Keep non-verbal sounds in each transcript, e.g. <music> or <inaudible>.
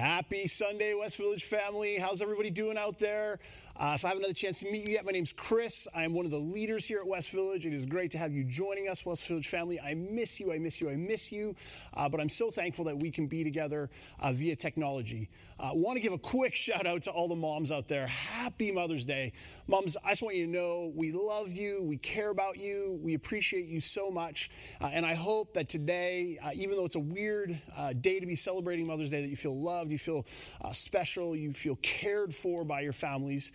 Happy Sunday, West Village family. How's everybody doing out there? Uh, if I have another chance to meet you yet, my name's Chris. I'm one of the leaders here at West Village. It is great to have you joining us, West Village family. I miss you, I miss you, I miss you. Uh, but I'm so thankful that we can be together uh, via technology. I uh, want to give a quick shout out to all the moms out there. Happy Mother's Day. Moms, I just want you to know we love you, we care about you, we appreciate you so much. Uh, and I hope that today, uh, even though it's a weird day to be celebrating Mother's Day, that you feel loved, you feel special, you feel cared for by your families.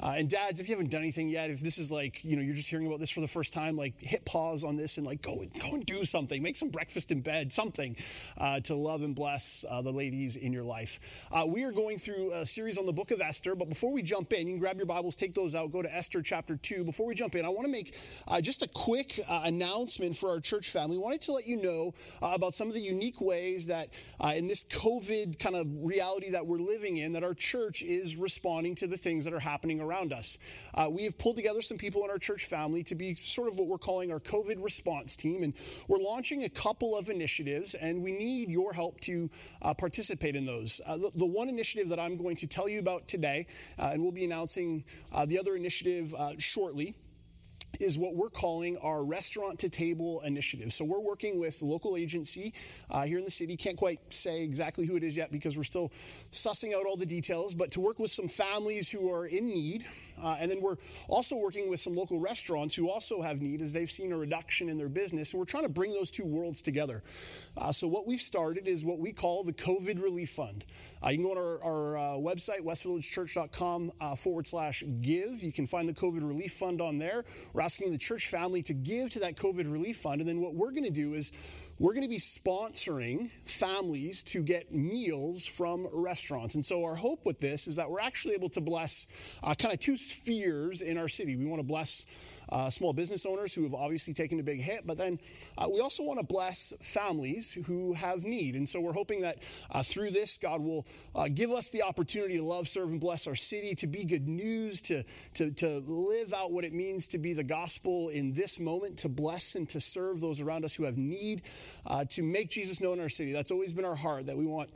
Uh, and dads, if you haven't done anything yet, if this is like, you know, you're just hearing about this for the first time, like hit pause on this and like go and go and do something. Make some breakfast in bed, something uh, to love and bless uh, the ladies in your life. Uh, we are going through a series on the book of Esther, but before we jump in, you can grab your Bibles, take those out, go to Esther chapter 2. Before we jump in, I want to make uh, just a quick uh, announcement for our church family. I wanted to let you know about some of the unique ways that in this COVID kind of reality that we're living in, that our church is responding to the things that are happening around around us. Uh, we have pulled together some people in our church family to be sort of what we're calling our COVID response team, and we're launching a couple of initiatives, and we need your help to uh, participate in those. Uh, the, the, one initiative that I'm going to tell you about today, uh, and we'll be announcing uh, the other initiative uh, shortly is what we're calling our restaurant to table initiative. So we're working with local agency uh, here in the city. Can't quite say exactly who it is yet because we're still sussing out all the details, but to work with some families who are in need. Uh, and then we're also working with some local restaurants who also have need as they've seen a reduction in their business. And we're trying to bring those two worlds together. Uh, so what we've started is what we call the COVID Relief Fund. Uh, you can go on our, our uh, website, westvillagechurch.com uh, forward slash give. You can find the COVID Relief Fund on there. We're asking the church family to give to that COVID Relief Fund. And then what we're going to do is we're going to be sponsoring families to get meals from restaurants. And so our hope with this is that we're actually able to bless uh, kind of two spheres in our city. We want to bless uh, small business owners who have obviously taken a big hit, but then uh, we also want to bless families who have need. And so we're hoping that uh, through this, God will uh, give us the opportunity to love, serve, and bless our city, to be good news, to, to, to live out what it means to be the gospel in this moment, to bless and to serve those around us who have need, uh, to make Jesus known in our city. That's always been our heart, that we want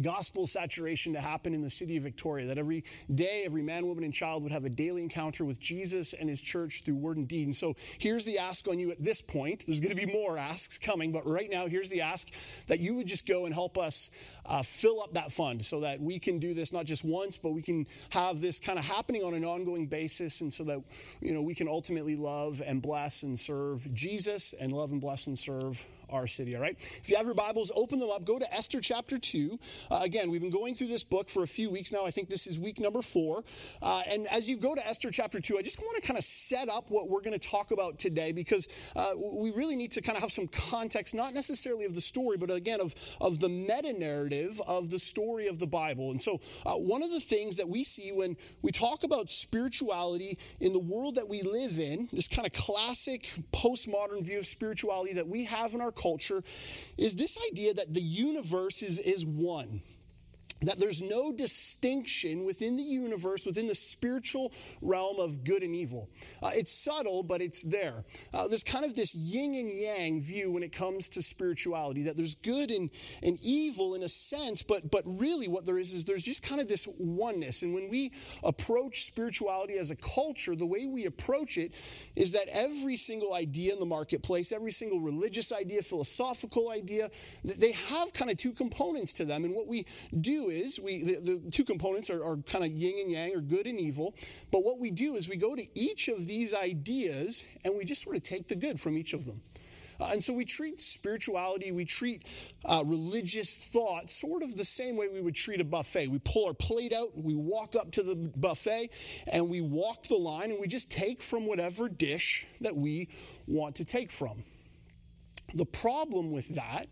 gospel saturation to happen in the city of Victoria, that every day, every man, woman, and child would have a daily encounter with Jesus and his church through word and deed. And so here's the ask on you at this point. There's going to be more asks coming, but right now, here's the ask that you would just go and help us uh, fill up that fund so that we can do this not just once, but we can have this kind of happening on an ongoing basis, and so that you know we can ultimately love and bless and serve Jesus and love and bless and serve our city, all right? If you have your Bibles, open them up. Go to Esther chapter 2. Uh, again, we've been going through this book for a few weeks now. I think this is week number four. Uh, and as you go to Esther chapter 2, I just want to kind of set up what we're going to talk about today because uh, we really need to kind of have some context, not necessarily of the story, but again, of, of the meta narrative of the story of the Bible. And so, uh, one of the things that we see when we talk about spirituality in the world that we live in, this kind of classic postmodern view of spirituality that we have in our culture is this idea that the universe is, is one that there's no distinction within the universe, within the spiritual realm of good and evil. Uh, it's subtle, but it's there. Uh, there's kind of this yin and yang view when it comes to spirituality, that there's good and, and evil in a sense, but, but really what there is is there's just kind of this oneness. And when we approach spirituality as a culture, the way we approach it is that every single idea in the marketplace, every single religious idea, philosophical idea, they have kind of two components to them. And what we do is we the, the two components are, are kind of yin and yang or good and evil but what we do is we go to each of these ideas and we just sort of take the good from each of them uh, and so we treat spirituality, we treat uh, religious thought sort of the same way we would treat a buffet. We pull our plate out, we walk up to the buffet, and we walk the line, and we just take from whatever dish that we want to take from. The problem with that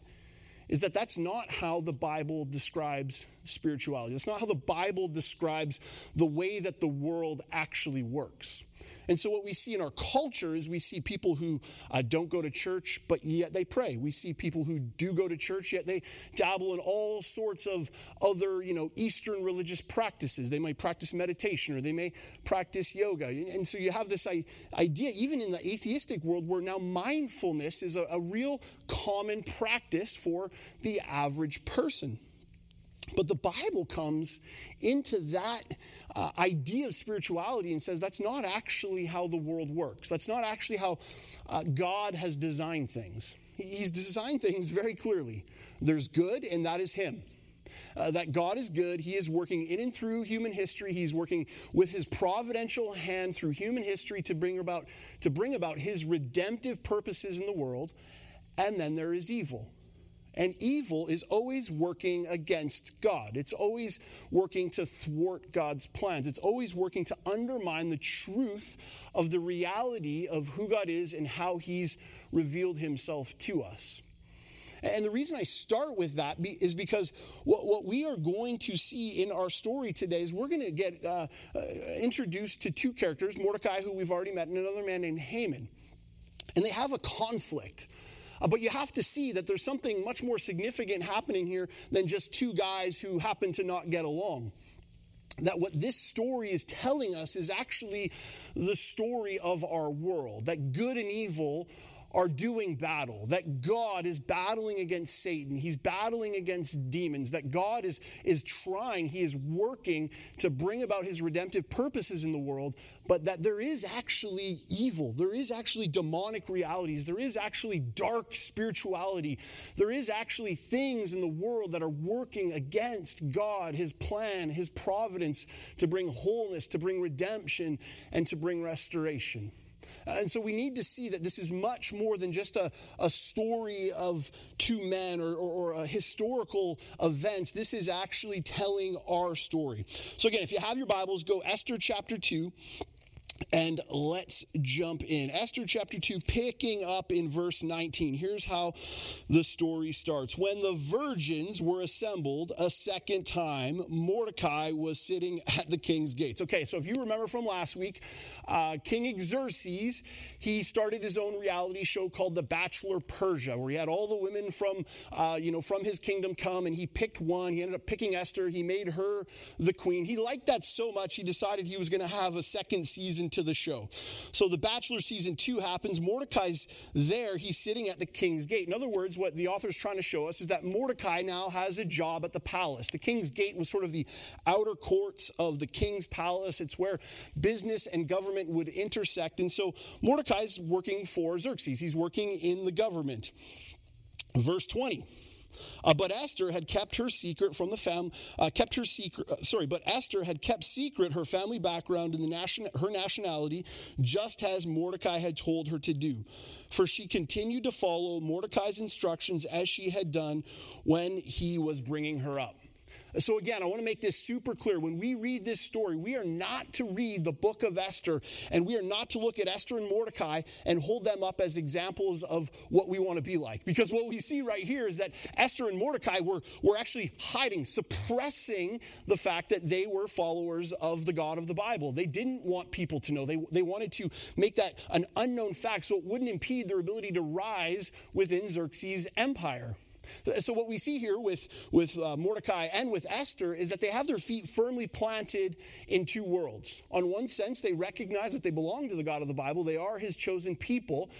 is that that's not how the Bible describes spirituality. That's not how the Bible describes the way that the world actually works. And so, what we see in our culture is we see people who uh, don't go to church, but yet they pray. We see people who do go to church, yet they dabble in all sorts of other, you know, Eastern religious practices. They might practice meditation or they may practice yoga. And so, you have this idea, even in the atheistic world, where now mindfulness is a, a real common practice for the average person. But the Bible comes into that uh, idea of spirituality and says that's not actually how the world works. That's not actually how uh, God has designed things. He's designed things very clearly. There's good, and that is Him. Uh, that God is good. He is working in and through human history. He's working with his providential hand through human history to bring about to bring about his redemptive purposes in the world. And then there is evil. And evil is always working against God. It's always working to thwart God's plans. It's always working to undermine the truth of the reality of who God is and how He's revealed Himself to us. And the reason I start with that is because what, what we are going to see in our story today is we're going to get uh, uh, introduced to two characters Mordecai, who we've already met, and another man named Haman. And they have a conflict. Uh, but you have to see that there's something much more significant happening here than just two guys who happen to not get along. That what this story is telling us is actually the story of our world, that good and evil are doing battle, that God is battling against Satan, he's battling against demons, that God is, is trying, he is working to bring about his redemptive purposes in the world, but that there is actually evil, there is actually demonic realities, there is actually dark spirituality, there is actually things in the world that are working against God, his plan, his providence to bring wholeness, to bring redemption, and to bring restoration. Uh, and so we need to see that this is much more than just a, a story of two men or, or, or a historical events. This is actually telling our story. So, again, if you have your Bibles, go Esther chapter 2. And let's jump in. Esther chapter 2, picking up in verse 19. Here's how the story starts. When the virgins were assembled a second time, Mordecai was sitting <laughs> at the king's gates. Okay, so if you remember from last week, uh, King Xerxes, he started his own reality show called The Bachelor Persia, where he had all the women from, uh, you know, from his kingdom come, and he picked one. He ended up picking Esther. He made her the queen. He liked that so much, he decided he was going to have a second season to the show. So the Bachelor season two happens. Mordecai's there. He's sitting at the king's gate. In other words, what the author's trying to show us is that Mordecai now has a job at the palace. The king's gate was sort of the outer courts of the king's palace. It's where business and government would intersect. And so Mordecai's working for Xerxes. He's working in the government. Verse 20. Uh, but Esther had kept her secret from the family, uh, kept her secret, uh, sorry, but Esther had kept secret her family background and the nation, her nationality, just as Mordecai had told her to do. For she continued to follow Mordecai's instructions as she had done when he was bringing her up. So, again, I want to make this super clear. When we read this story, we are not to read the book of Esther and we are not to look at Esther and Mordecai and hold them up as examples of what we want to be like. Because what we see right here is that Esther and Mordecai were, were actually hiding, suppressing the fact that they were followers of the God of the Bible. They didn't want people to know, they, they wanted to make that an unknown fact so it wouldn't impede their ability to rise within Xerxes' empire. So, what we see here with, with uh, Mordecai and with Esther is that they have their feet firmly planted in two worlds. On one sense, they recognize that they belong to the God of the Bible, they are his chosen people.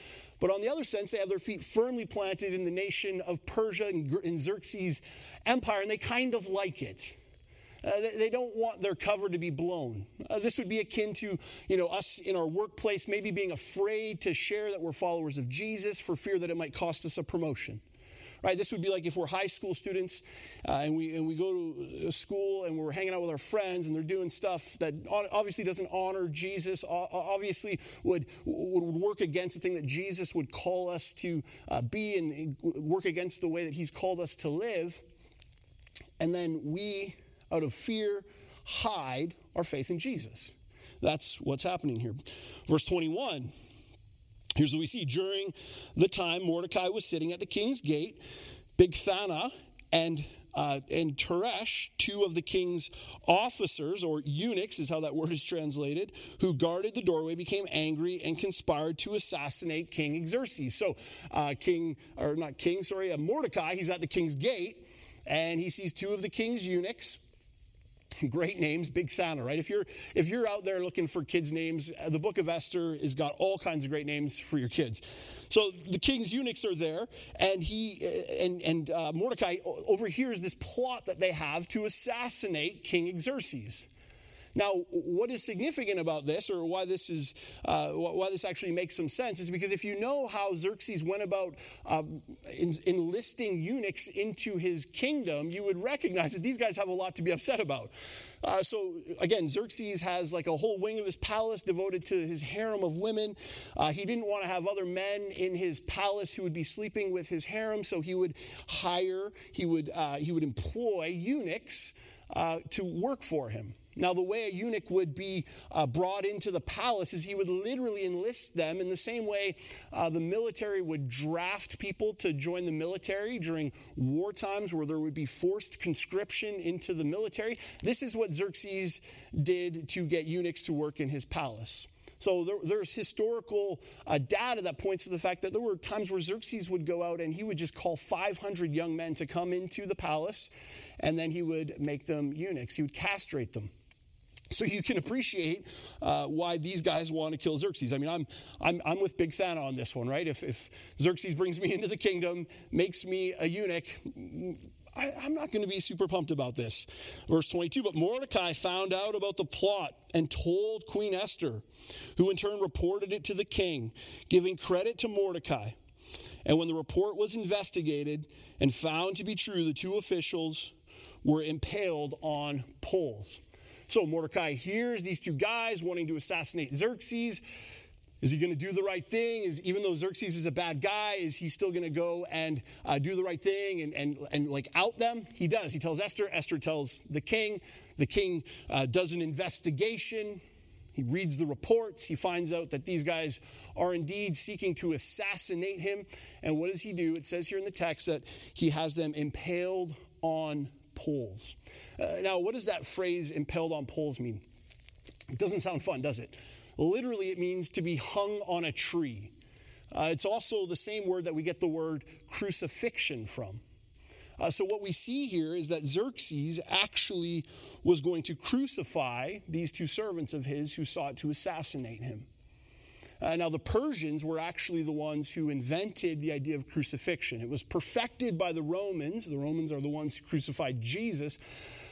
But on the other sense, they have their feet firmly planted in the nation of Persia and Xerxes' empire, and they kind of like it. Uh, they, they, don't want their cover to be blown. Uh, this would be akin to, you know, us in our workplace maybe being afraid to share that we're followers of Jesus for fear that it might cost us a promotion right? This would be like if we're high school students uh, and, we, and we go to school and we're hanging out with our friends and they're doing stuff that obviously doesn't honor Jesus, obviously would, would work against the thing that Jesus would call us to uh, be and work against the way that he's called us to live. And then we, out of fear, hide our faith in Jesus. That's what's happening here. Verse 21 Here's what we see. During the time Mordecai was sitting at the king's gate, Bigthana and uh, and Teresh, two of the king's officers, or eunuchs is how that <laughs> word is translated, who guarded the doorway, became angry and conspired to assassinate King Xerxes. So, uh, King, or not King, sorry, uh, Mordecai, he's at the king's gate, and he sees two of the king's eunuchs <laughs> great names, Bigthana, right? If you're if you're out there looking for kids' names, uh, the book of Esther has got all kinds of great names for your kids. So the king's eunuchs are there, and he uh, and and uh, Mordecai overhears this plot that they have to assassinate King Xerxes. Now, what is significant about this, or why this is uh, why this actually makes some sense, is because if you know how Xerxes went about um, enlisting eunuchs into his kingdom, you would recognize that these guys have a lot to be upset about. Uh, so again, Xerxes has like a whole wing of his palace devoted to his harem of women. Uh, he didn't want to have other men in his palace who would be sleeping with his harem, so he would hire, he would uh, he would employ eunuchs uh, to work for him. Now, the way a eunuch would be uh, brought into the palace is he would literally enlist them in the same way uh, the military would draft people to join the military during war times where there would be forced conscription into the military. This is what Xerxes did to get eunuchs to work in his palace. So there, there's historical uh, data that points to the fact that there were times where Xerxes would go out and he would just call 500 young men to come into the palace, and then he would make them eunuchs. He would castrate them. So you can appreciate uh, why these guys want to kill Xerxes. I mean, I'm, I'm, I'm with Bigthana on this one, right? If, if Xerxes brings me into the kingdom, makes me a eunuch, I, I'm not going to be super pumped about this. Verse 22 But Mordecai found out about the plot and told Queen Esther, who in turn reported it to the king, giving credit to Mordecai. And when the report was investigated and found to be true, the two officials were impaled on poles. So Mordecai hears these two guys wanting to assassinate Xerxes. Is he going to do the right thing? Is even though Xerxes is a bad guy, is he still going to go and uh, do the right thing and, and, and like out them? He does. He tells Esther. Esther tells the king. The king uh, does an investigation. He reads the reports. He finds out that these guys are indeed seeking to assassinate him. And what does he do? It says here in the text that he has them impaled on poles. Uh, now, what does that phrase impaled on poles mean? It doesn't sound fun, does it? Literally, it means to be hung on a tree. Uh, it's also the same word that we get the word crucifixion from. Uh, so, what we see here is that Xerxes actually was going to crucify these two servants of his who sought to assassinate him. Uh, now, the Persians were actually the ones who invented the idea of crucifixion. It was perfected by the Romans. The Romans are the ones who crucified Jesus,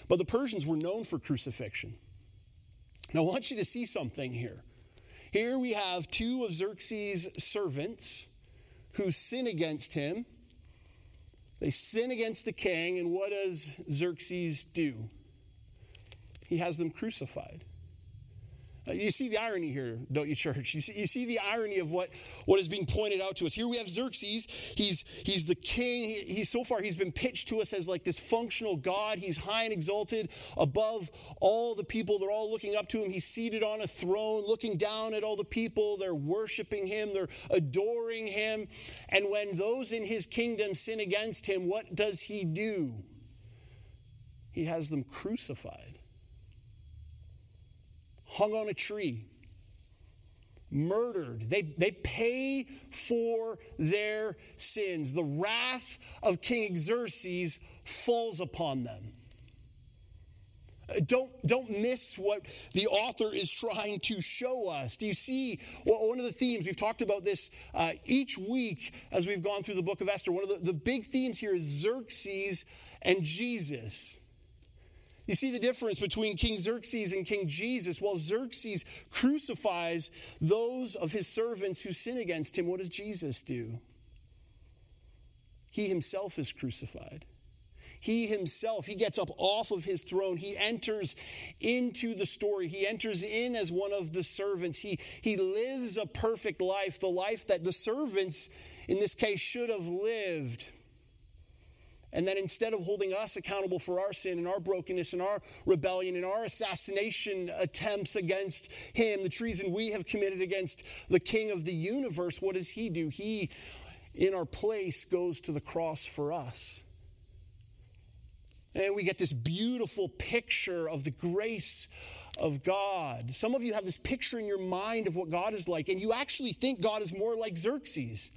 but the Persians were known for crucifixion. Now, I want you to see something here. Here we have two of Xerxes' servants who sin against him. They sin against the king, and what does Xerxes do? He has them crucified. Uh, you see the irony here, don't you, church? You see, you see, the irony of what, what is being pointed out to us. Here we have Xerxes. He's, he's the king. He, so far, he's been pitched to us as like this functional God. He's high and exalted above all the people. They're all looking up to him. He's seated on a throne, looking down at all the people. They're worshiping him, they're adoring him. And when those in his kingdom sin against him, what does he do? He has them crucified hung on a tree, murdered. They, they pay for their sins. The wrath of King Xerxes falls upon them. Don't, don't miss what the author is trying to show us. Do you see well, one of the themes? We've talked about this uh, each week as we've gone through the book of Esther. One of the, the big themes here is Xerxes and Jesus. You see the difference between King Xerxes and King Jesus. While Xerxes crucifies those of his servants who sin against him, what does Jesus do? He himself is crucified. He himself, he gets up off of his throne. He enters into the story. He enters in as one of the servants. He, he lives a perfect life, the life that the servants, in this case, should have lived. And then instead of holding us accountable for our sin and our brokenness and our rebellion and our assassination attempts against him, the treason we have committed against the king of the universe, what does he do? He, in our place, goes to the cross for us. And we get this beautiful picture of the grace of God. Some of you have this picture in your mind of what God is like, and you actually think God is more like Xerxes.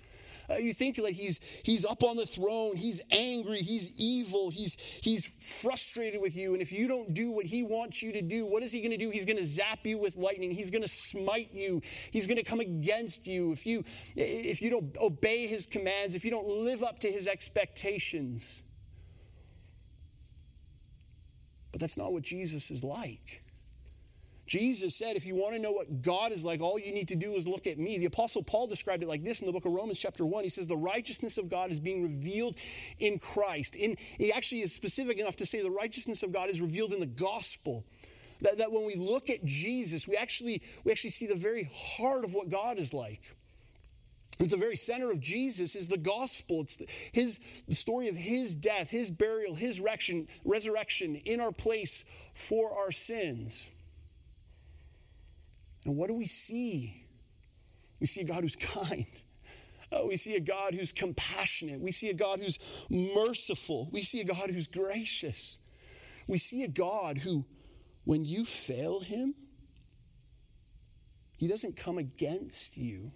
Uh, you think that he's, he's up on the throne, he's angry, he's evil, he's, he's frustrated with you. And if you don't do what he wants you to do, what is he going to do? He's going to zap you with lightning. He's going to smite you. He's going to come against you. If you, if you don't obey his commands, if you don't live up to his expectations. But that's not what Jesus is like. Jesus said, if you want to know what God is like, all you need to do is look at me. The Apostle Paul described it like this in the book of Romans, chapter 1. He says, The righteousness of God is being revealed in Christ. In, he actually is specific enough to say the righteousness of God is revealed in the gospel. That, that when we look at Jesus, we actually, we actually see the very heart of what God is like. At the very center of Jesus is the gospel. It's the, his, the story of his death, his burial, his resurrection, resurrection in our place for our sins. And what do we see? We see a God who's <laughs> kind. Uh, we see a God who's compassionate. We see a God who's merciful. We see a God who's gracious. We see a God who, when you fail him, he doesn't come against you,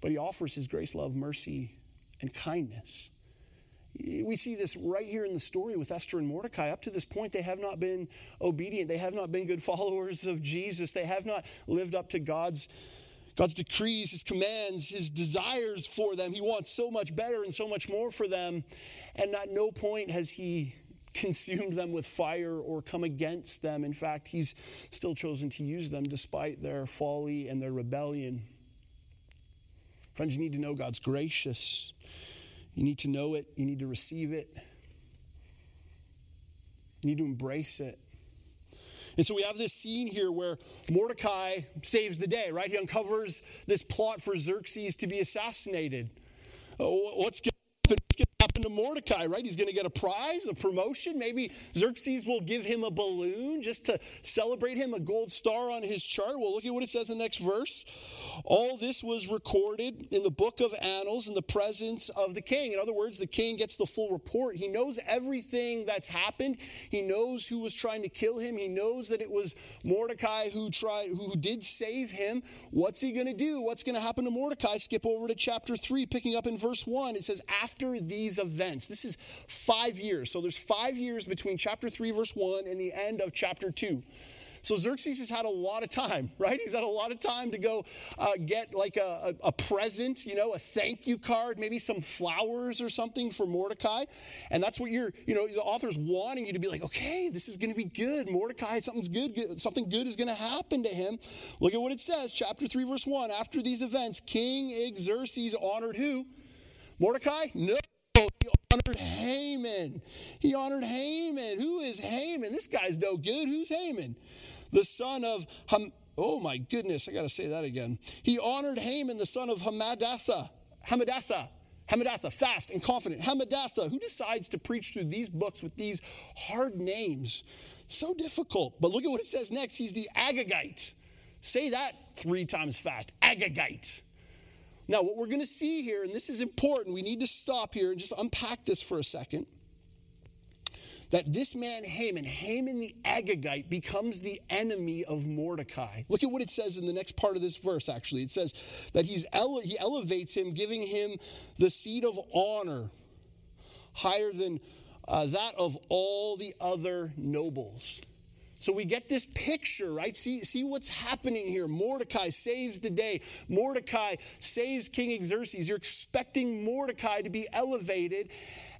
but he offers his grace, love, mercy, and kindness. We see this right here in the story with Esther and Mordecai. Up to this point, they have not been obedient. They have not been good <laughs> followers of Jesus. They have not lived up to God's, God's decrees, His commands, His desires for them. He wants so much better and so much more for them. And at no point has He consumed them with fire or come against them. In fact, He's still chosen to use them despite their folly and their rebellion. Friends, you need to know God's gracious. You need to know it, you need to receive it, you need to embrace it. And so we have this scene here where Mordecai saves the day, right? He uncovers this plot for Xerxes to be assassinated. Oh, what's going to happen Mordecai, right? He's going to get a prize, a promotion. Maybe Xerxes will give him a balloon just to celebrate him, a gold star on his chart. Well, look at what it says in the next verse. All this was recorded in the book of annals in the presence of the king. In other words, the king gets the full report. He knows everything that's happened. He knows who was trying to kill him. He knows that it was Mordecai who tried who did save him. What's he going to do? What's going to happen to Mordecai? Skip over to chapter 3 picking up in verse 1. It says after these events. This is 5 years. So there's 5 years between chapter 3 verse 1 and the end of chapter 2. So Xerxes has had a lot of time, <laughs> right? He's had a lot of time to go uh, get like a, a, a, present, you know, a thank you card, maybe some flowers or something for Mordecai. And that's what you're, you know, the author's wanting you to be like, okay, this is going to be good. Mordecai, something's good, good something good is going to happen to him. Look at what it says, chapter 3, verse 1. After these events, King Xerxes honored who? Mordecai? No. He honored Haman. He honored Haman. Who is Haman? This guy's no good. Who's Haman? the son of Ham. Oh my goodness, I got to say that again. He honored Haman, the son of Hammedatha. Hammedatha. Hammedatha, fast and confident. Hammedatha, who decides to preach through these books with these hard names? So difficult. But look at what it says next. He's the Agagite. Say that three times fast. Agagite. Now, what we're going to see here, and this is important, we need to stop here and just unpack this for a second that this man Haman, Haman the Agagite, becomes the enemy of Mordecai. Look at what it says in the next part of this verse, actually. It says that he's ele- he elevates him, giving him the seat of honor higher than uh, that of all the other nobles. So we get this picture, right? See, see what's happening here. Mordecai saves the day. Mordecai saves King Xerxes. You're expecting Mordecai to be elevated.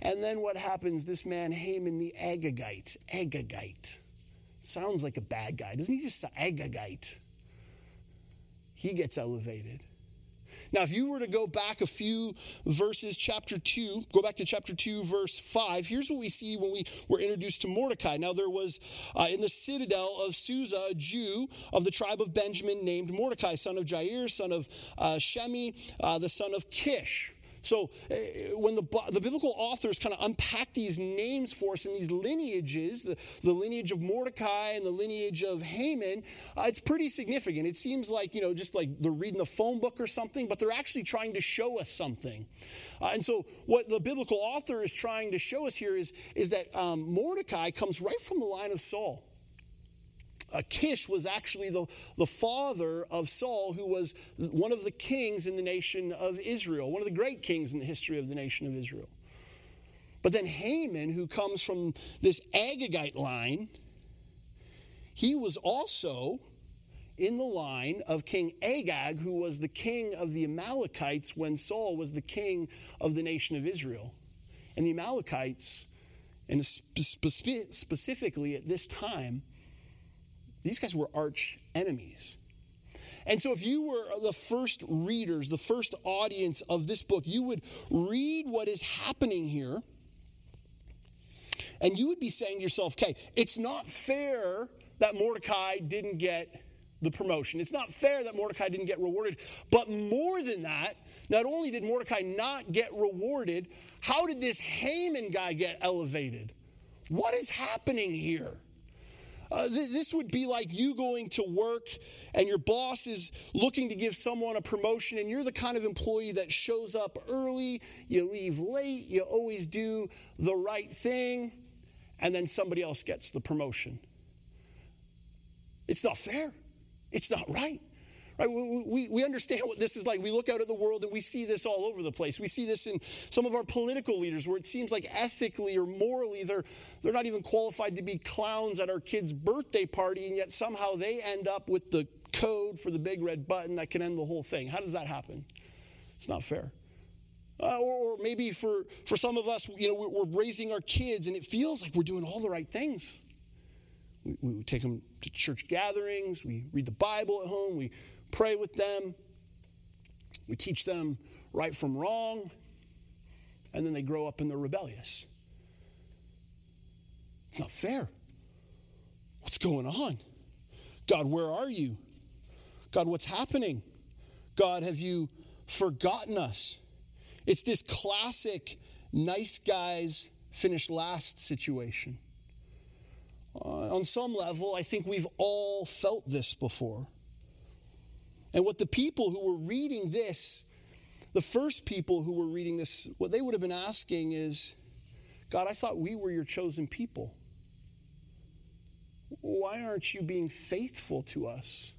And then what happens? This man, Haman the Agagite. Agagite. Sounds like a bad guy. Doesn't he just Agagite? He gets elevated. Now, if you were to go back a few verses, chapter 2, go back to chapter 2, verse 5, here's what we see when we were introduced to Mordecai. Now, there was uh, in the citadel of Susa a Jew of the tribe of Benjamin named Mordecai, son of Jair, son of uh, Shemi, uh, the son of Kish. So, uh, when the, the biblical authors kind of unpack these names for us in these lineages, the, the lineage of Mordecai and the lineage of Haman, uh, it's pretty significant. It seems like, you know, just like they're reading the phone book or something, but they're actually trying to show us something. Uh, and so, what the biblical author is trying to show us here is, is that um, Mordecai comes right from the line of Saul. Uh, Kish was actually the, the father of Saul, who was one of the kings in the nation of Israel, one of the great kings in the history of the nation of Israel. But then Haman, who comes from this Agagite line, he was also in the line of King Agag, who was the king of the Amalekites when Saul was the king of the nation of Israel. And the Amalekites, and specifically at this time, these guys were arch enemies. And so, if you were the first readers, the first audience of this book, you would read what is happening here, and you would be saying to yourself, okay, it's not fair that Mordecai didn't get the promotion. It's not fair that Mordecai didn't get rewarded. But more than that, not only did Mordecai not get rewarded, how did this Haman guy get elevated? What is happening here? Uh, th- this would be like you going to work and your boss is looking to give someone a promotion, and you're the kind of employee that shows up early, you leave late, you always do the right thing, and then somebody else gets the promotion. It's not fair. It's not right. Right? We, we, understand what this is like. We look out at the world and we see this all over the place. We see this in some of our political leaders where it seems like ethically or morally they're, they're not even qualified to be clowns at our kid's birthday party, and yet somehow they end up with the code for the big red button that can end the whole thing. How does that happen? It's not fair. Uh, or, or, maybe for, for some of us, you know, we're, we're raising our kids and it feels like we're doing all the right things. We, we take them to church gatherings, we read the Bible at home, we pray with them, we teach them right from wrong, and then they grow up and they're rebellious. It's not fair. What's going on? God, where are you? God, what's happening? God, have you forgotten us? It's this classic nice guys finish last situation. Uh, on some level, I think we've all felt this before. And what the people who were reading this, the first people who were reading this, what they would have been asking is God, I thought we were your chosen people. Why aren't you being faithful to us?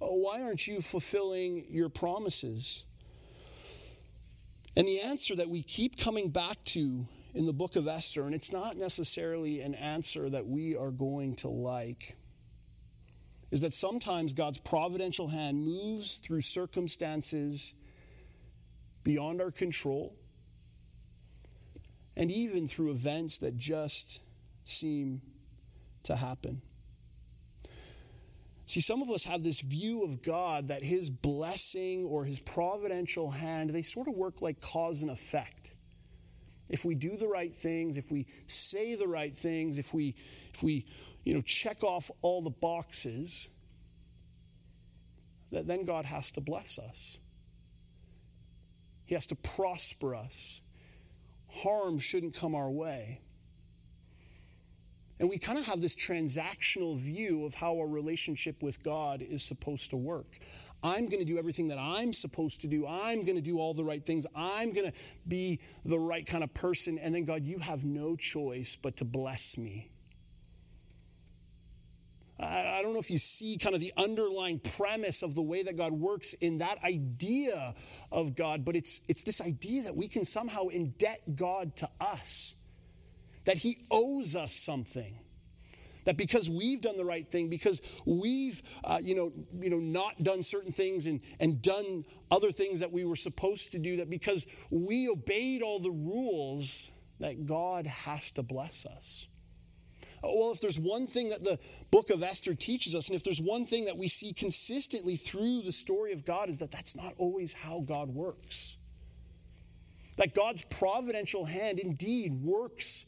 Oh, why aren't you fulfilling your promises? And the answer that we keep coming back to in the book of Esther, and it's not necessarily an answer that we are going to like, is that sometimes God's providential hand moves through circumstances beyond our control and even through events that just seem to happen. See, some of us have this view of God that his blessing or his providential hand, they sort of work like cause and effect if we do the right things, if we say the right things, if we, if we you know, check off all the boxes, that then God has to bless us. He has to prosper us. Harm shouldn't come our way. And we kind of have this transactional view of how our relationship with God is supposed to work. I'm going to do everything that I'm supposed to do. I'm going to do all the right things. I'm going to be the right kind of person. And then, God, you have no choice but to bless me. I, don't know if you see kind of the underlying premise of the way that God works in that idea of God, but it's, it's this idea that we can somehow indebt God to us, that He owes us something. That because we've done the right thing, because we've, uh, you, know, you know, not done certain things and, and done other things that we were supposed to do, that because we obeyed all the rules, that God has to bless us. Oh, well, if there's one thing that the book of Esther teaches us, and if there's one thing that we see consistently through the story of God, is that that's not always how God works. That God's providential hand indeed works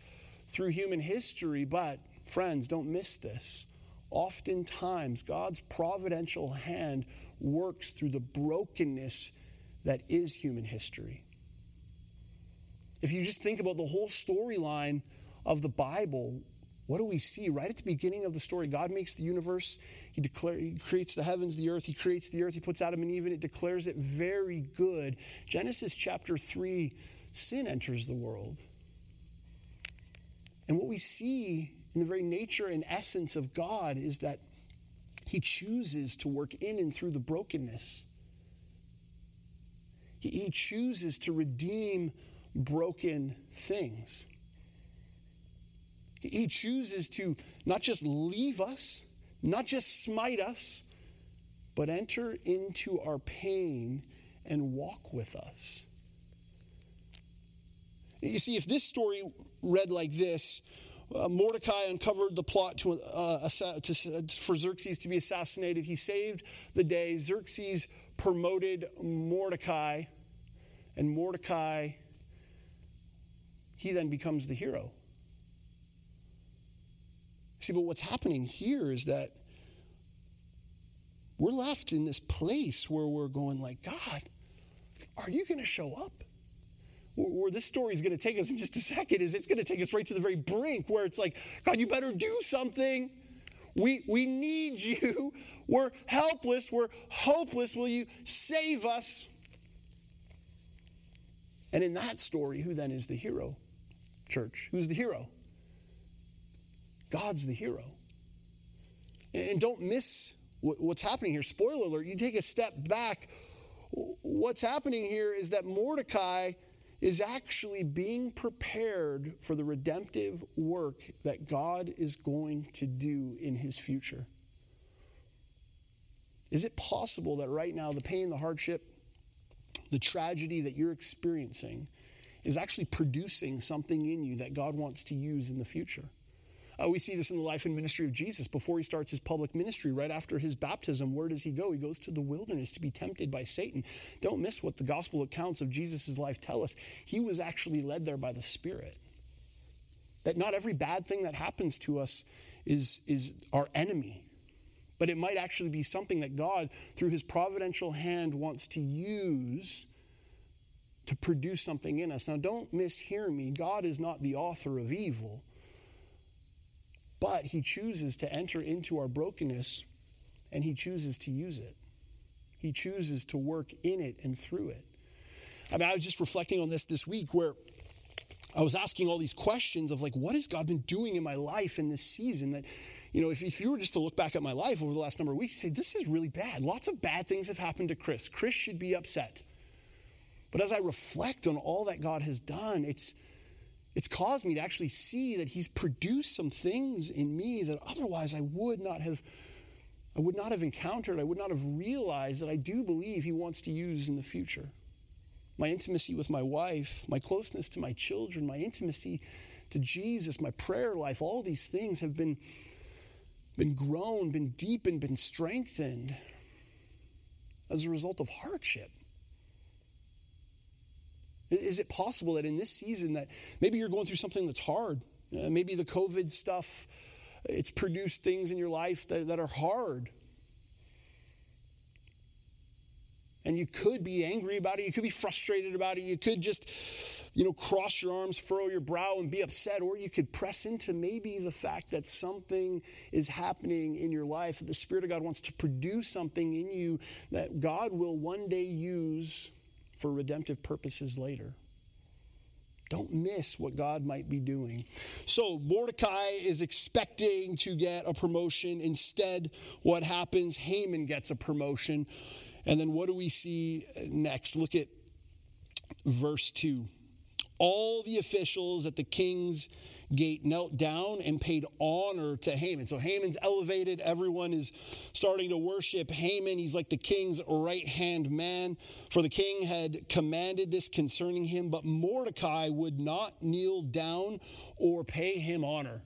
through human history, but Friends, don't miss this. Oftentimes, God's providential hand works through the brokenness that is human history. If you just think about the whole storyline of the Bible, what do we see right at the beginning of the story? God makes the universe. He, declare, he creates the heavens, the earth. He creates the earth. He puts Adam and Eve in it, declares it very good. Genesis chapter 3, sin enters the world. And what we see in the very nature and essence of God is that He chooses to work in and through the brokenness. He, he chooses to redeem broken things. He, chooses to not just leave us, not just smite us, but enter into our pain and walk with us. You see, if this story read like this, uh, Mordecai uncovered the plot to, uh, to, for Xerxes to be assassinated. He saved the day. Xerxes promoted Mordecai, and Mordecai, he then becomes the hero. See, but what's happening here is that we're left in this place where we're going like, God, are you going to show up? Where this story is going to take us in just a second is it's going to take us right to the very brink where it's like, God, you better do something. We, we need <laughs> you. We're helpless. We're hopeless. Will you save us? And in that story, who then is the hero? Church. Who's the hero? God's the hero. And don't miss what's happening here. Spoiler alert, you take a step back. What's happening here is that Mordecai is actually being prepared for the redemptive work that God is going to do in his future. Is it possible that right now the pain, the hardship, the tragedy that you're experiencing is actually producing something in you that God wants to use in the future? Uh, we see this in the life and ministry of Jesus. Before he starts his public ministry, right after his baptism, where does he go? He goes to the wilderness to be tempted by Satan. Don't miss what the gospel accounts of Jesus' life tell us. He was actually led there by the Spirit. That not every bad thing that happens to us is, is our enemy, but it might actually be something that God, through his providential hand, wants to use to produce something in us. Now, don't mishear me. God is not the author of evil. But he chooses to enter into our brokenness and he chooses to use it. He chooses to work in it and through it. I mean, I was just reflecting on this this week where I was asking all these questions of like, what has God been doing in my life in this season? That, you know, if, if you were just to look back at my life over the last number of weeks, you say, this is really bad. Lots of bad things have happened to Chris. Chris should be upset. But as I reflect on all that God has done, it's, it's caused me to actually see that he's produced some things in me that otherwise I would not have I would not have encountered, I would not have realized that I do believe he wants to use in the future. My intimacy with my wife, my closeness to my children, my intimacy to Jesus, my prayer life, all these things have been, been grown, been deepened, been strengthened as a result of hardship. Is it possible that in this season that maybe you're going through something that's hard? Uh, maybe the COVID stuff, it's produced things in your life that, that are hard. And you could be angry about it. You could be frustrated about it. You could just, you know, cross your arms, furrow your brow, and be upset. Or you could press into maybe the fact that something is happening in your life, that the Spirit of God wants to produce something in you that God will one day use for redemptive purposes later. Don't miss what God might be doing. So, Mordecai is expecting to get a promotion. Instead, what happens? Haman gets a promotion. And then what do we see next? Look at verse 2. All the officials at the king's gate knelt down and paid honor to Haman. So Haman's elevated. Everyone is starting to worship Haman. He's like the king's right hand man. For the king had commanded this concerning him, but Mordecai would not kneel down or pay him honor.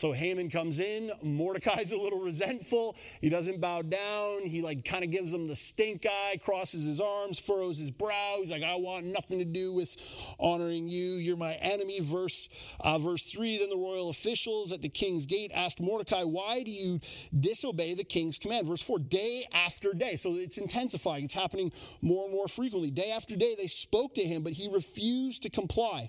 So Haman comes in. Mordecai's a little resentful. He doesn't bow down. He like kind of gives him the stink eye, crosses his arms, furrows his brow. He's like, I want nothing to do with honoring you. You're my enemy. Verse uh, verse three. Then the royal officials at the king's gate asked Mordecai, Why do you disobey the king's command? Verse four. Day after day. So it's intensifying. It's happening more and more frequently. Day after day, they spoke to him, but he refused to comply.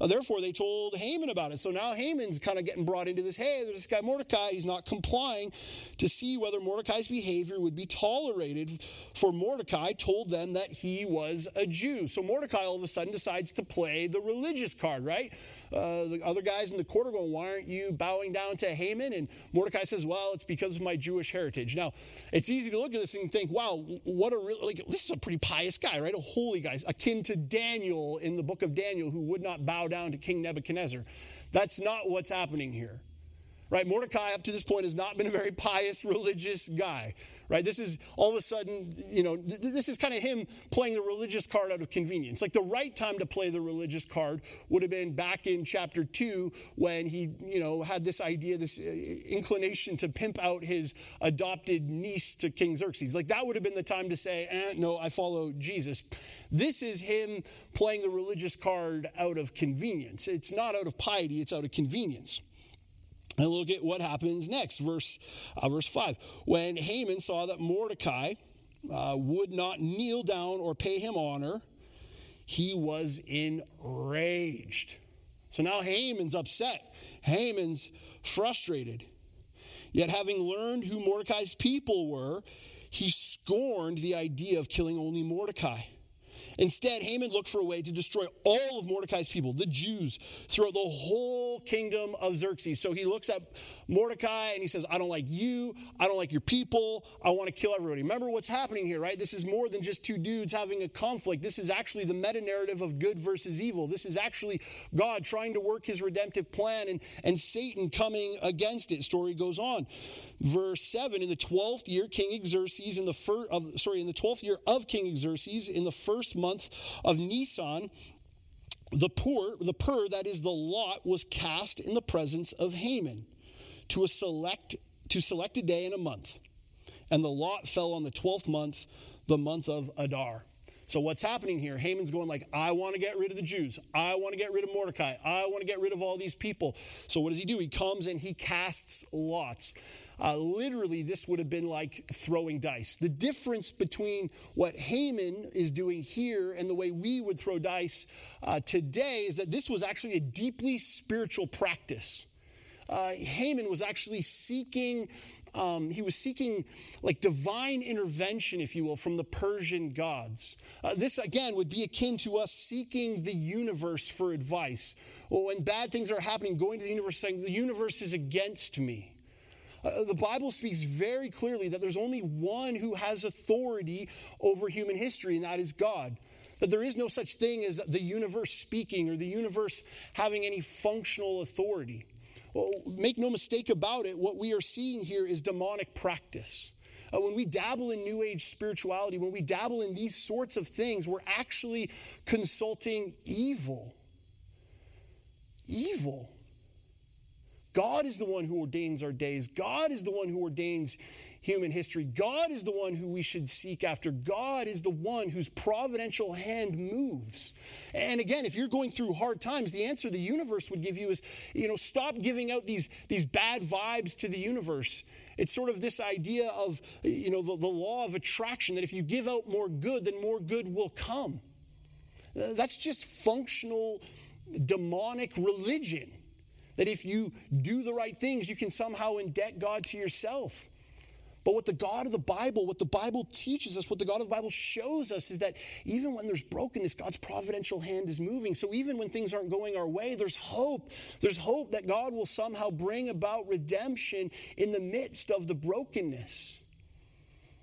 Uh, therefore, they told Haman about it. So now Haman's kind of getting brought into this hey, there's this guy Mordecai, he's not complying to see whether Mordecai's behavior would be tolerated. For Mordecai told them that he was a Jew. So Mordecai all of a sudden decides to play the religious card, right? Uh, the other guys in the court are going, why aren't you bowing down to Haman? And Mordecai says, well, it's because of my Jewish heritage. Now, it's easy to look at this and think, wow, what a real, like, this is a pretty pious guy, right? A holy guy, akin to Daniel in the book of Daniel, who would not bow down to King Nebuchadnezzar. That's not what's happening here. Right? Mordecai, up to this point, has not been a very pious, religious guy right? This is all of a sudden, you know, th- this is kind of him playing the religious card out of convenience. Like the right time to play the religious card would have been back in chapter two when he, you know, had this idea, this uh, inclination to pimp out his adopted niece to King Xerxes. Like that would have been the time to say, eh, no, I follow Jesus. This is him playing the religious card out of convenience. It's not out of piety, it's out of convenience. And look at what happens next, verse, uh, verse 5. When Haman saw that Mordecai uh, would not kneel down or pay him honor, he was enraged. So now Haman's upset. Haman's frustrated. Yet, having learned who Mordecai's people were, he scorned the idea of killing only Mordecai. Instead, Haman looked for a way to destroy all of Mordecai's people, the Jews, throughout the whole kingdom of Xerxes. So he looks at Mordecai and he says, I don't like you. I don't like your people. I want to kill everybody. Remember what's happening here, right? This is more than just two dudes having a conflict. This is actually the meta narrative of good versus evil. This is actually God trying to work his redemptive plan and, and Satan coming against it. Story goes on. Verse 7 In the 12th year, King Xerxes, in the first of sorry, in the 12th year of King Xerxes, in the first month of Nisan, the poor, the pur, that is the lot, was cast in the presence of Haman to a select to select a day in a month. And the lot fell on the 12th month, the month of Adar. So what's happening here? Haman's going like, I want to get rid of the Jews. I want to get rid of Mordecai. I want to get rid of all these people. So what does he do? He comes and he casts lots. Uh, literally, this would have been like throwing dice. The difference between what Haman is doing here and the way we would throw dice uh, today is that this was actually a deeply spiritual practice. Uh, Haman was actually seeking um, he was seeking like divine intervention, if you will, from the Persian gods. Uh, this, again, would be akin to us seeking the universe for advice. Well, when bad things are happening, going to the universe saying, the universe is against me. Uh, the Bible speaks very clearly that there's only one who has authority over human history, and that is God. That there is no such thing as the universe speaking or the universe having any functional authority. Well, make no mistake about it, what we are seeing here is demonic practice. Uh, when we dabble in New Age spirituality, when we dabble in these sorts of things, we're actually consulting evil. Evil. God is the one who ordains our days. God is the one who ordains human history. God is the one who we should seek after. God is the one whose providential hand moves. And again, if you're going through hard times, the answer the universe would give you is, you know, stop giving out these, these bad vibes to the universe. It's sort of this idea of, you know, the, the law of attraction that if you give out more good, then more good will come. Uh, that's just functional demonic religion. That if you do the right things, you can somehow indebt God to yourself. But what the God of the Bible, what the Bible teaches us, what the God of the Bible shows us is that even when there's brokenness, God's providential hand is moving. So even when things aren't going our way, there's hope. There's hope that God will somehow bring about redemption in the midst of the brokenness.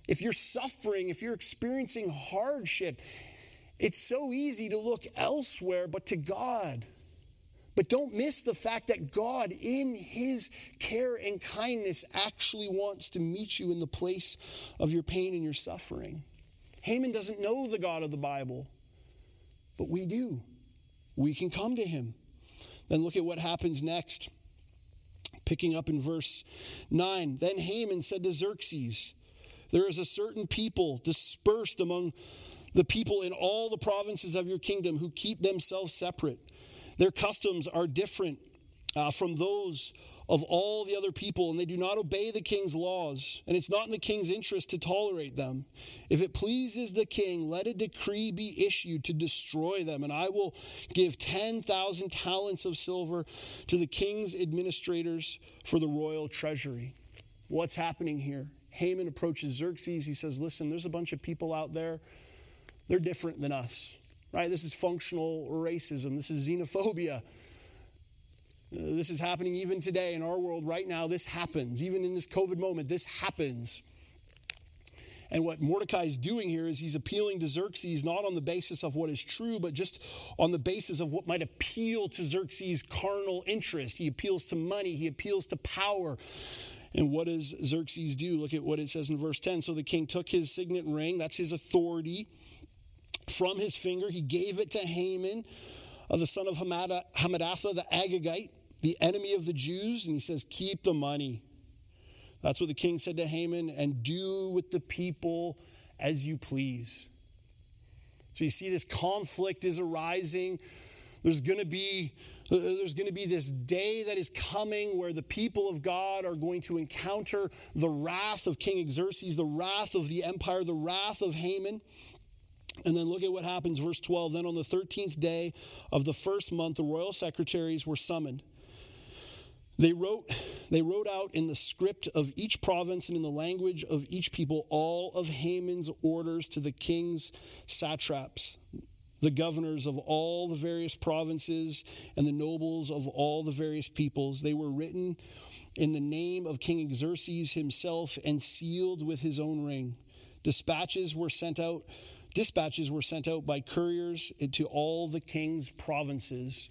If you're suffering, if you're experiencing hardship, it's so easy to look elsewhere but to God. But don't miss the fact that God, in His care and kindness, actually wants to meet you in the place of your pain and your suffering. Haman doesn't know the God of the Bible, but we do. We can come to Him. Then look at what happens next. Picking up in verse 9. Then Haman said to Xerxes, There is a certain people dispersed among the people in all the provinces of your kingdom who keep themselves separate their customs are different uh, from those of all the other people, and they do not obey the king's laws, and it's not in the king's interest to tolerate them. If it pleases the king, let a decree be issued to destroy them, and I will give 10,000 talents of silver to the king's administrators for the royal treasury. What's happening here? Haman approaches Xerxes. He says, Listen, there's a bunch of people out there, they're different than us, right? This is functional racism, this is xenophobia. Uh, this is happening even today in our world right now. This happens. Even in this COVID moment, this happens. And what Mordecai is doing here is he's appealing to Xerxes not on the basis of what is true, but just on the basis of what might appeal to Xerxes' carnal interest. He appeals to money, he appeals to power. And what does Xerxes do? Look at what it says in verse 10. So the king took his signet ring, that's his authority, from his finger. He gave it to Haman, uh, the son of Hammedatha, the Agagite the enemy of the Jews, and he says, Keep the money. That's what the king said to Haman, and do with the people as you please. So you see, this conflict is arising. There's going to be there's going to be this day that is coming where the people of God are going to encounter the wrath of King Xerxes, the wrath of the empire, the wrath of Haman. And then look at what happens, verse 12. Then on the 13th day of the first month, the royal secretaries were summoned. They wrote, they wrote out in the script of each province and in the language of each people all of Haman's orders to the king's satraps, the governors of all the various provinces, and the nobles of all the various peoples. They were written in the name of King Xerxes himself and sealed with his own ring. Dispatches were sent out. Dispatches were sent out by couriers into all the king's provinces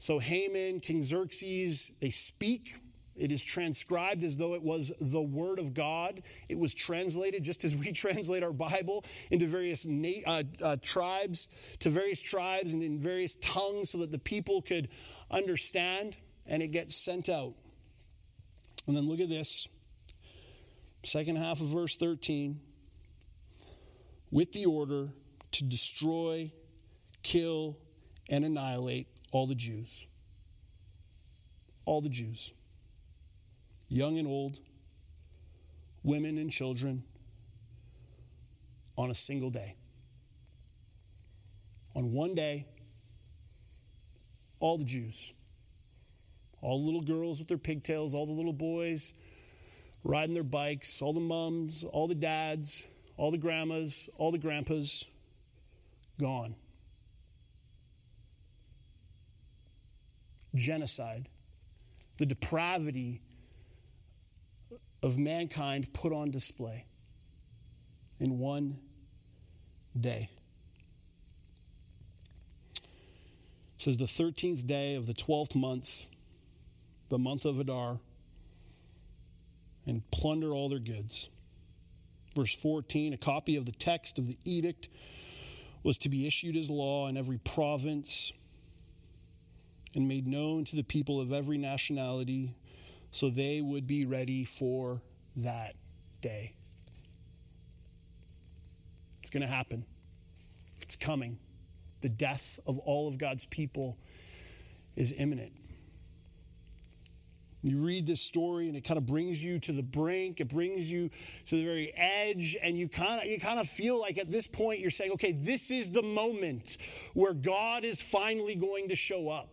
so Haman, King Xerxes, they speak. It is transcribed as though it was the word of God. It was translated just as <laughs> we translate our Bible into various na- uh, uh, tribes, to various tribes and in various tongues so that the people could understand, and it gets sent out. And then look at this second half of verse 13 with the order to destroy, kill, and annihilate all the Jews. All the Jews. Young and old, women and children, on a single day. On one day, all the Jews, all the little girls with their pigtails, all the little boys riding their bikes, all the mums, all the dads, all the grandmas, all the grandpas, gone. genocide, the depravity of mankind put on display in one day. It says the 13th day of the 12th month, the month of Adar, and plunder all their goods. Verse 14 a copy of the text of the edict was to be issued as law in every province and made known to the people of every nationality so they would be ready for that day. It's going to happen. It's coming. The death of all of God's people is imminent. You read this story and it kind of brings you to the brink, it brings you to the very edge, and you kind of you kind of feel like at this point you're saying, okay, this is the moment where God is finally going to show up.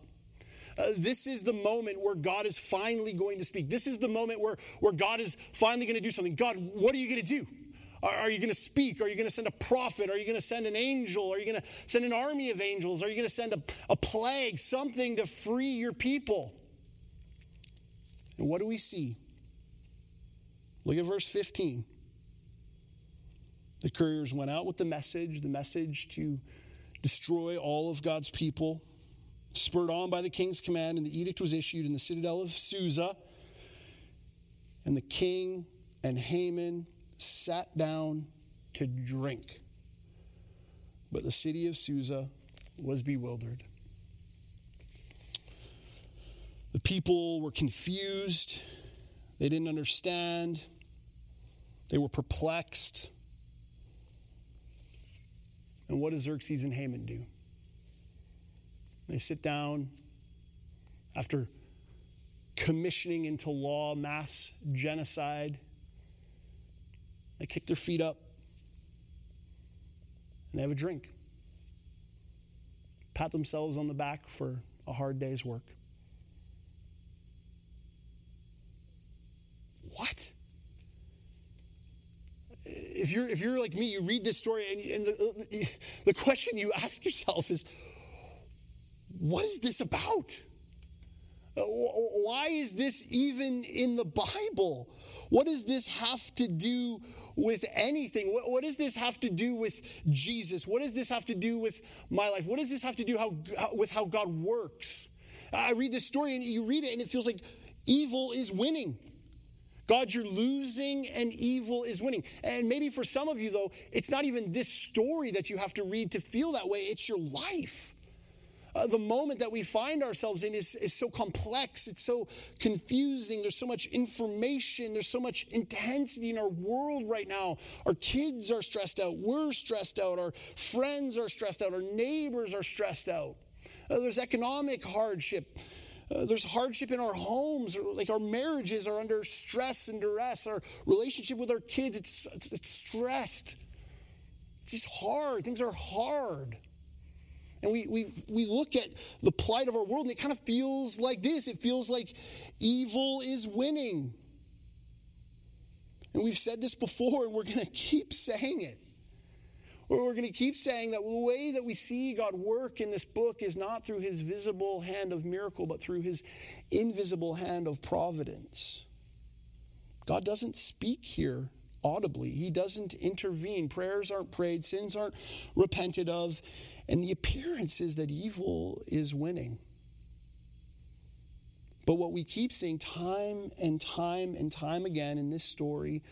Uh, this is the moment where God is finally going to speak. This is the moment where, where God is finally going to do something. God, what are you going to do? Are, you going to speak? Are you going to send a prophet? Are you going to send an angel? Are you going to send an army of angels? Are you going to send a, a plague, something to free your people? And what do we see? Look at verse 15. The couriers went out with the message, the message to destroy all of God's people. Spurred on by the king's command, and the edict was issued in the citadel of Susa. And the king and Haman sat down to drink. But the city of Susa was bewildered. The people were confused. They didn't understand. They were perplexed. And what does Xerxes and Haman do? They sit down after commissioning into law mass genocide. They kick their feet up and they have a drink. Pat themselves on the back for a hard day's work. What? If you're, if you're like me, you read this story and, and the, the question you ask yourself is what is this about? Uh, why is this even in the Bible? What does this have to do with anything? What, what, does this have to do with Jesus? What does this have to do with my life? What does this have to do how, how, with how God works? I read this story and you read it and it feels like evil is winning. God, you're losing and evil is winning. And maybe for some of you, though, it's not even this story that you have to read to feel that way, it's your life. Uh, the moment that we find ourselves in is, is so complex, it's so confusing. There's so much information, there's so much intensity in our world right now. Our kids are stressed out, we're stressed out, our friends are stressed out, our neighbors are stressed out. Uh, there's economic hardship. Uh, there's hardship in our homes, like our marriages are under stress and duress. Our relationship with our kids, it's, it's, it's stressed. It's just hard. Things are hard. And we, we, we look at the plight of our world and it kind of feels like this it feels like evil is winning. And we've said this before and we're going <laughs> to keep saying it. We're going to keep saying that the way that we see God work in this book is not through his visible hand of miracle, but through his invisible hand of providence. God doesn't speak here audibly, he doesn't intervene. Prayers aren't prayed, sins aren't repented of. And the appearance is that evil is winning. But what we keep seeing time and time and time again in this story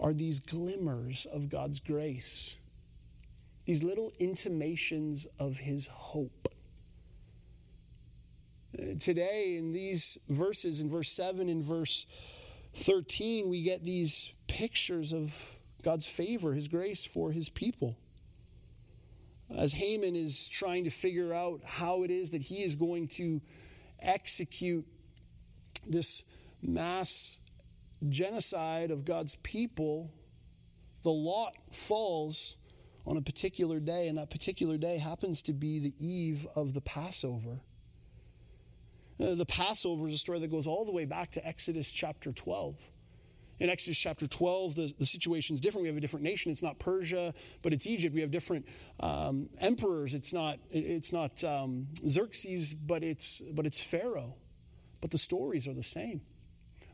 are these glimmers of God's grace, these little intimations of His hope. Today, in these verses, in verse 7 and verse 13, we get these pictures of God's favor, His grace for His people as Haman is trying to figure out how it is that he is going to execute this mass genocide of God's people, the lot falls on a particular day, and that particular day happens to be the eve of the Passover. Uh, the Passover is a story that goes all the way back to Exodus chapter 12. In Exodus chapter 12, the, the situation is different. We have a different nation. It's not Persia, but it's Egypt. We have different um, emperors. It's not, it's not um, Xerxes, but it's, but it's Pharaoh. But the stories are the same.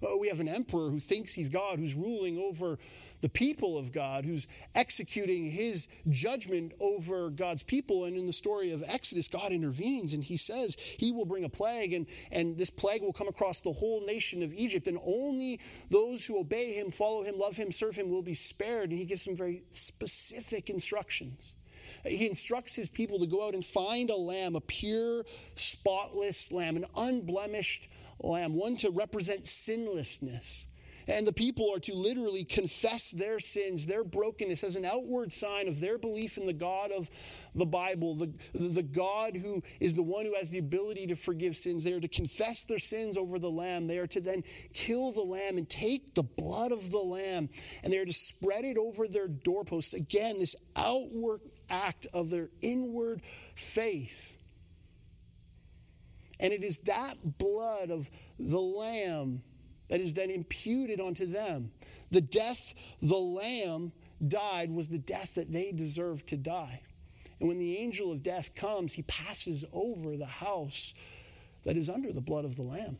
Oh, we have an emperor who thinks he's God, who's ruling over the people of God, who's executing his judgment over God's people. And in the story of Exodus, God intervenes and he says he will bring a plague, and, and this plague will come across the whole nation of Egypt. And only those who obey him, follow him, love him, serve him will be spared. And he gives some very specific instructions. He instructs his people to go out and find a lamb, a pure, spotless lamb, an unblemished lamb, one to represent sinlessness. And the people are to literally confess their sins, their brokenness, as an outward sign of their belief in the God of the Bible, the, the God who is the one who has the ability to forgive sins. They are to confess their sins over the lamb. They are to then kill the lamb and take the blood of the lamb, and they are to spread it over their doorposts. Again, this outward act of their inward faith. And it is that blood of the lamb that is then imputed onto them. The death the lamb died was the death that they deserved to die. And when the angel of death comes, he passes over the house that is under the blood of the lamb.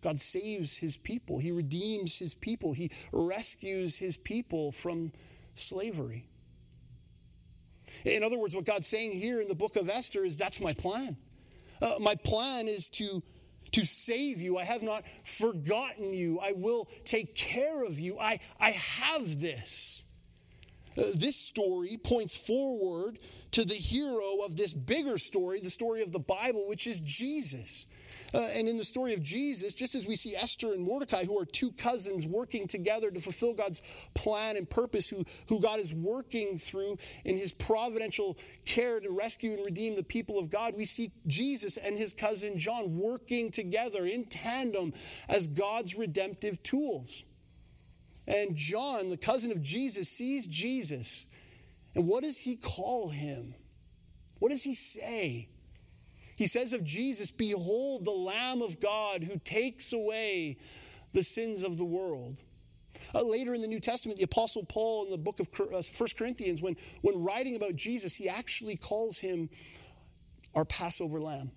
God saves his people. He redeems his people. He rescues his people from slavery. In other words, what God's saying here in the book of Esther is that's my plan. Uh, my plan is to, to save you. I have not forgotten you. I will take care of you. I, I have this. Uh, this story points forward to the hero of this bigger story, the story of the Bible, which is Jesus. Uh, and in the story of Jesus, just as we see Esther and Mordecai, who are two cousins working together to fulfill God's plan and purpose, who, who God is working through in his providential care to rescue and redeem the people of God, we see Jesus and his cousin John working together in tandem as God's redemptive tools. And John, the cousin of Jesus, sees Jesus. And what does he call him? What does he say? He says of Jesus, Behold the Lamb of God who takes away the sins of the world. Uh, later in the New Testament, the Apostle Paul in the book of uh, 1 Corinthians, when, when writing about Jesus, he actually calls him our Passover lamb.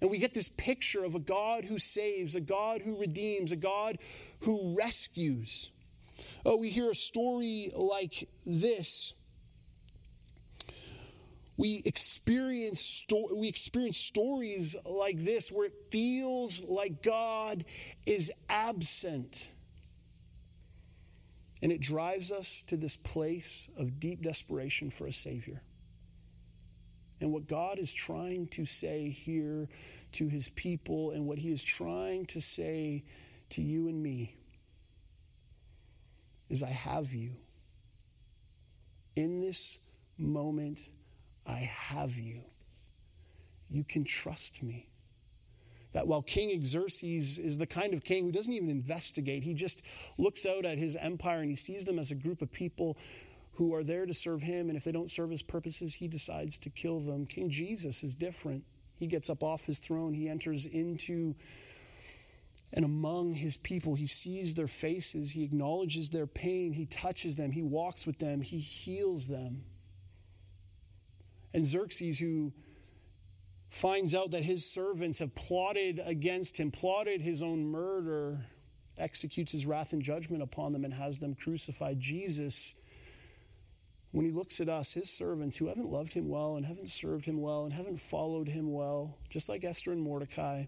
And we get this picture of a God who saves, a God who redeems, a God who rescues. Oh, we hear a story like this we experience, sto- we experience stories like this where it feels like God is absent. And it drives us to this place of deep desperation for a Savior. And what God is trying to say here to his people, and what he is trying to say to you and me, is I have you. In this moment, I have you. You can trust me. That while King Xerxes is the kind of king who doesn't even investigate, he just looks out at his empire and he sees them as a group of people who are there to serve him. And if they don't serve his purposes, he decides to kill them. King Jesus is different. He gets up off his throne, he enters into and among his people. He sees their faces, he acknowledges their pain, he touches them, he walks with them, he heals them. And Xerxes, who finds out that his servants have plotted against him, plotted his own murder, executes his wrath and judgment upon them and has them crucified. Jesus, when he looks at us, his servants who haven't loved him well and haven't served him well and haven't followed him well, just like Esther and Mordecai,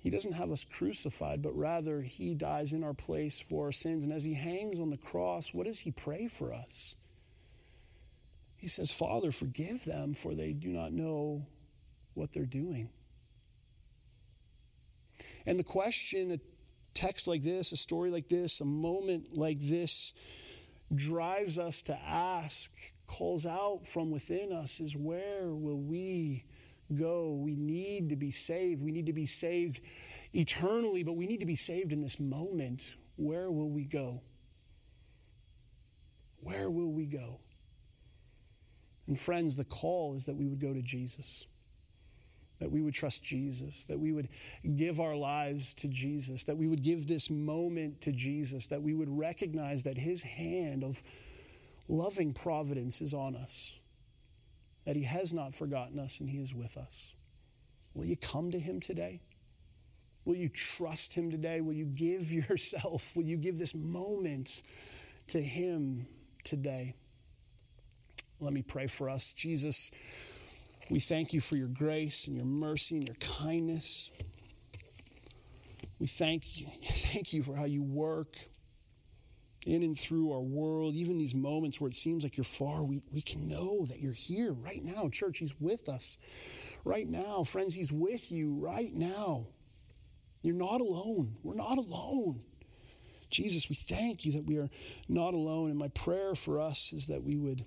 he doesn't have us crucified, but rather he dies in our place for our sins. And as he hangs on the cross, what does he pray for us? He says, Father, forgive them, for they do not know what they're doing. And the question, a text like this, a story like this, a moment like this drives us to ask, calls out from within us, is where will we go? We need to be saved. We need to be saved eternally, but we need to be saved in this moment. Where will we go? Where will we go? And friends, the call is that we would go to Jesus, that we would trust Jesus, that we would give our lives to Jesus, that we would give this moment to Jesus, that we would recognize that His hand of loving providence is on us, that He has not forgotten us and He is with us. Will you come to Him today? Will you trust Him today? Will you give <laughs> yourself? Will you give this moment to Him today? Let me pray for us. Jesus, we thank you for your grace and your mercy and your kindness. We thank you, <laughs> thank you for how you work in and through our world, even these moments where it seems like you're far, we, we can know that you're here right now. Church, He's with us right now. Friends, He's with you right now. You're not alone. We're not alone. Jesus, we thank you that we are not alone. And my prayer for us is that we would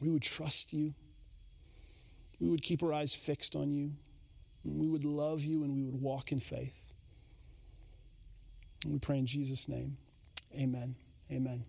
we would trust you. We would keep our eyes fixed on you. We would love you and we would walk in faith. And we pray in Jesus' name. Amen. Amen.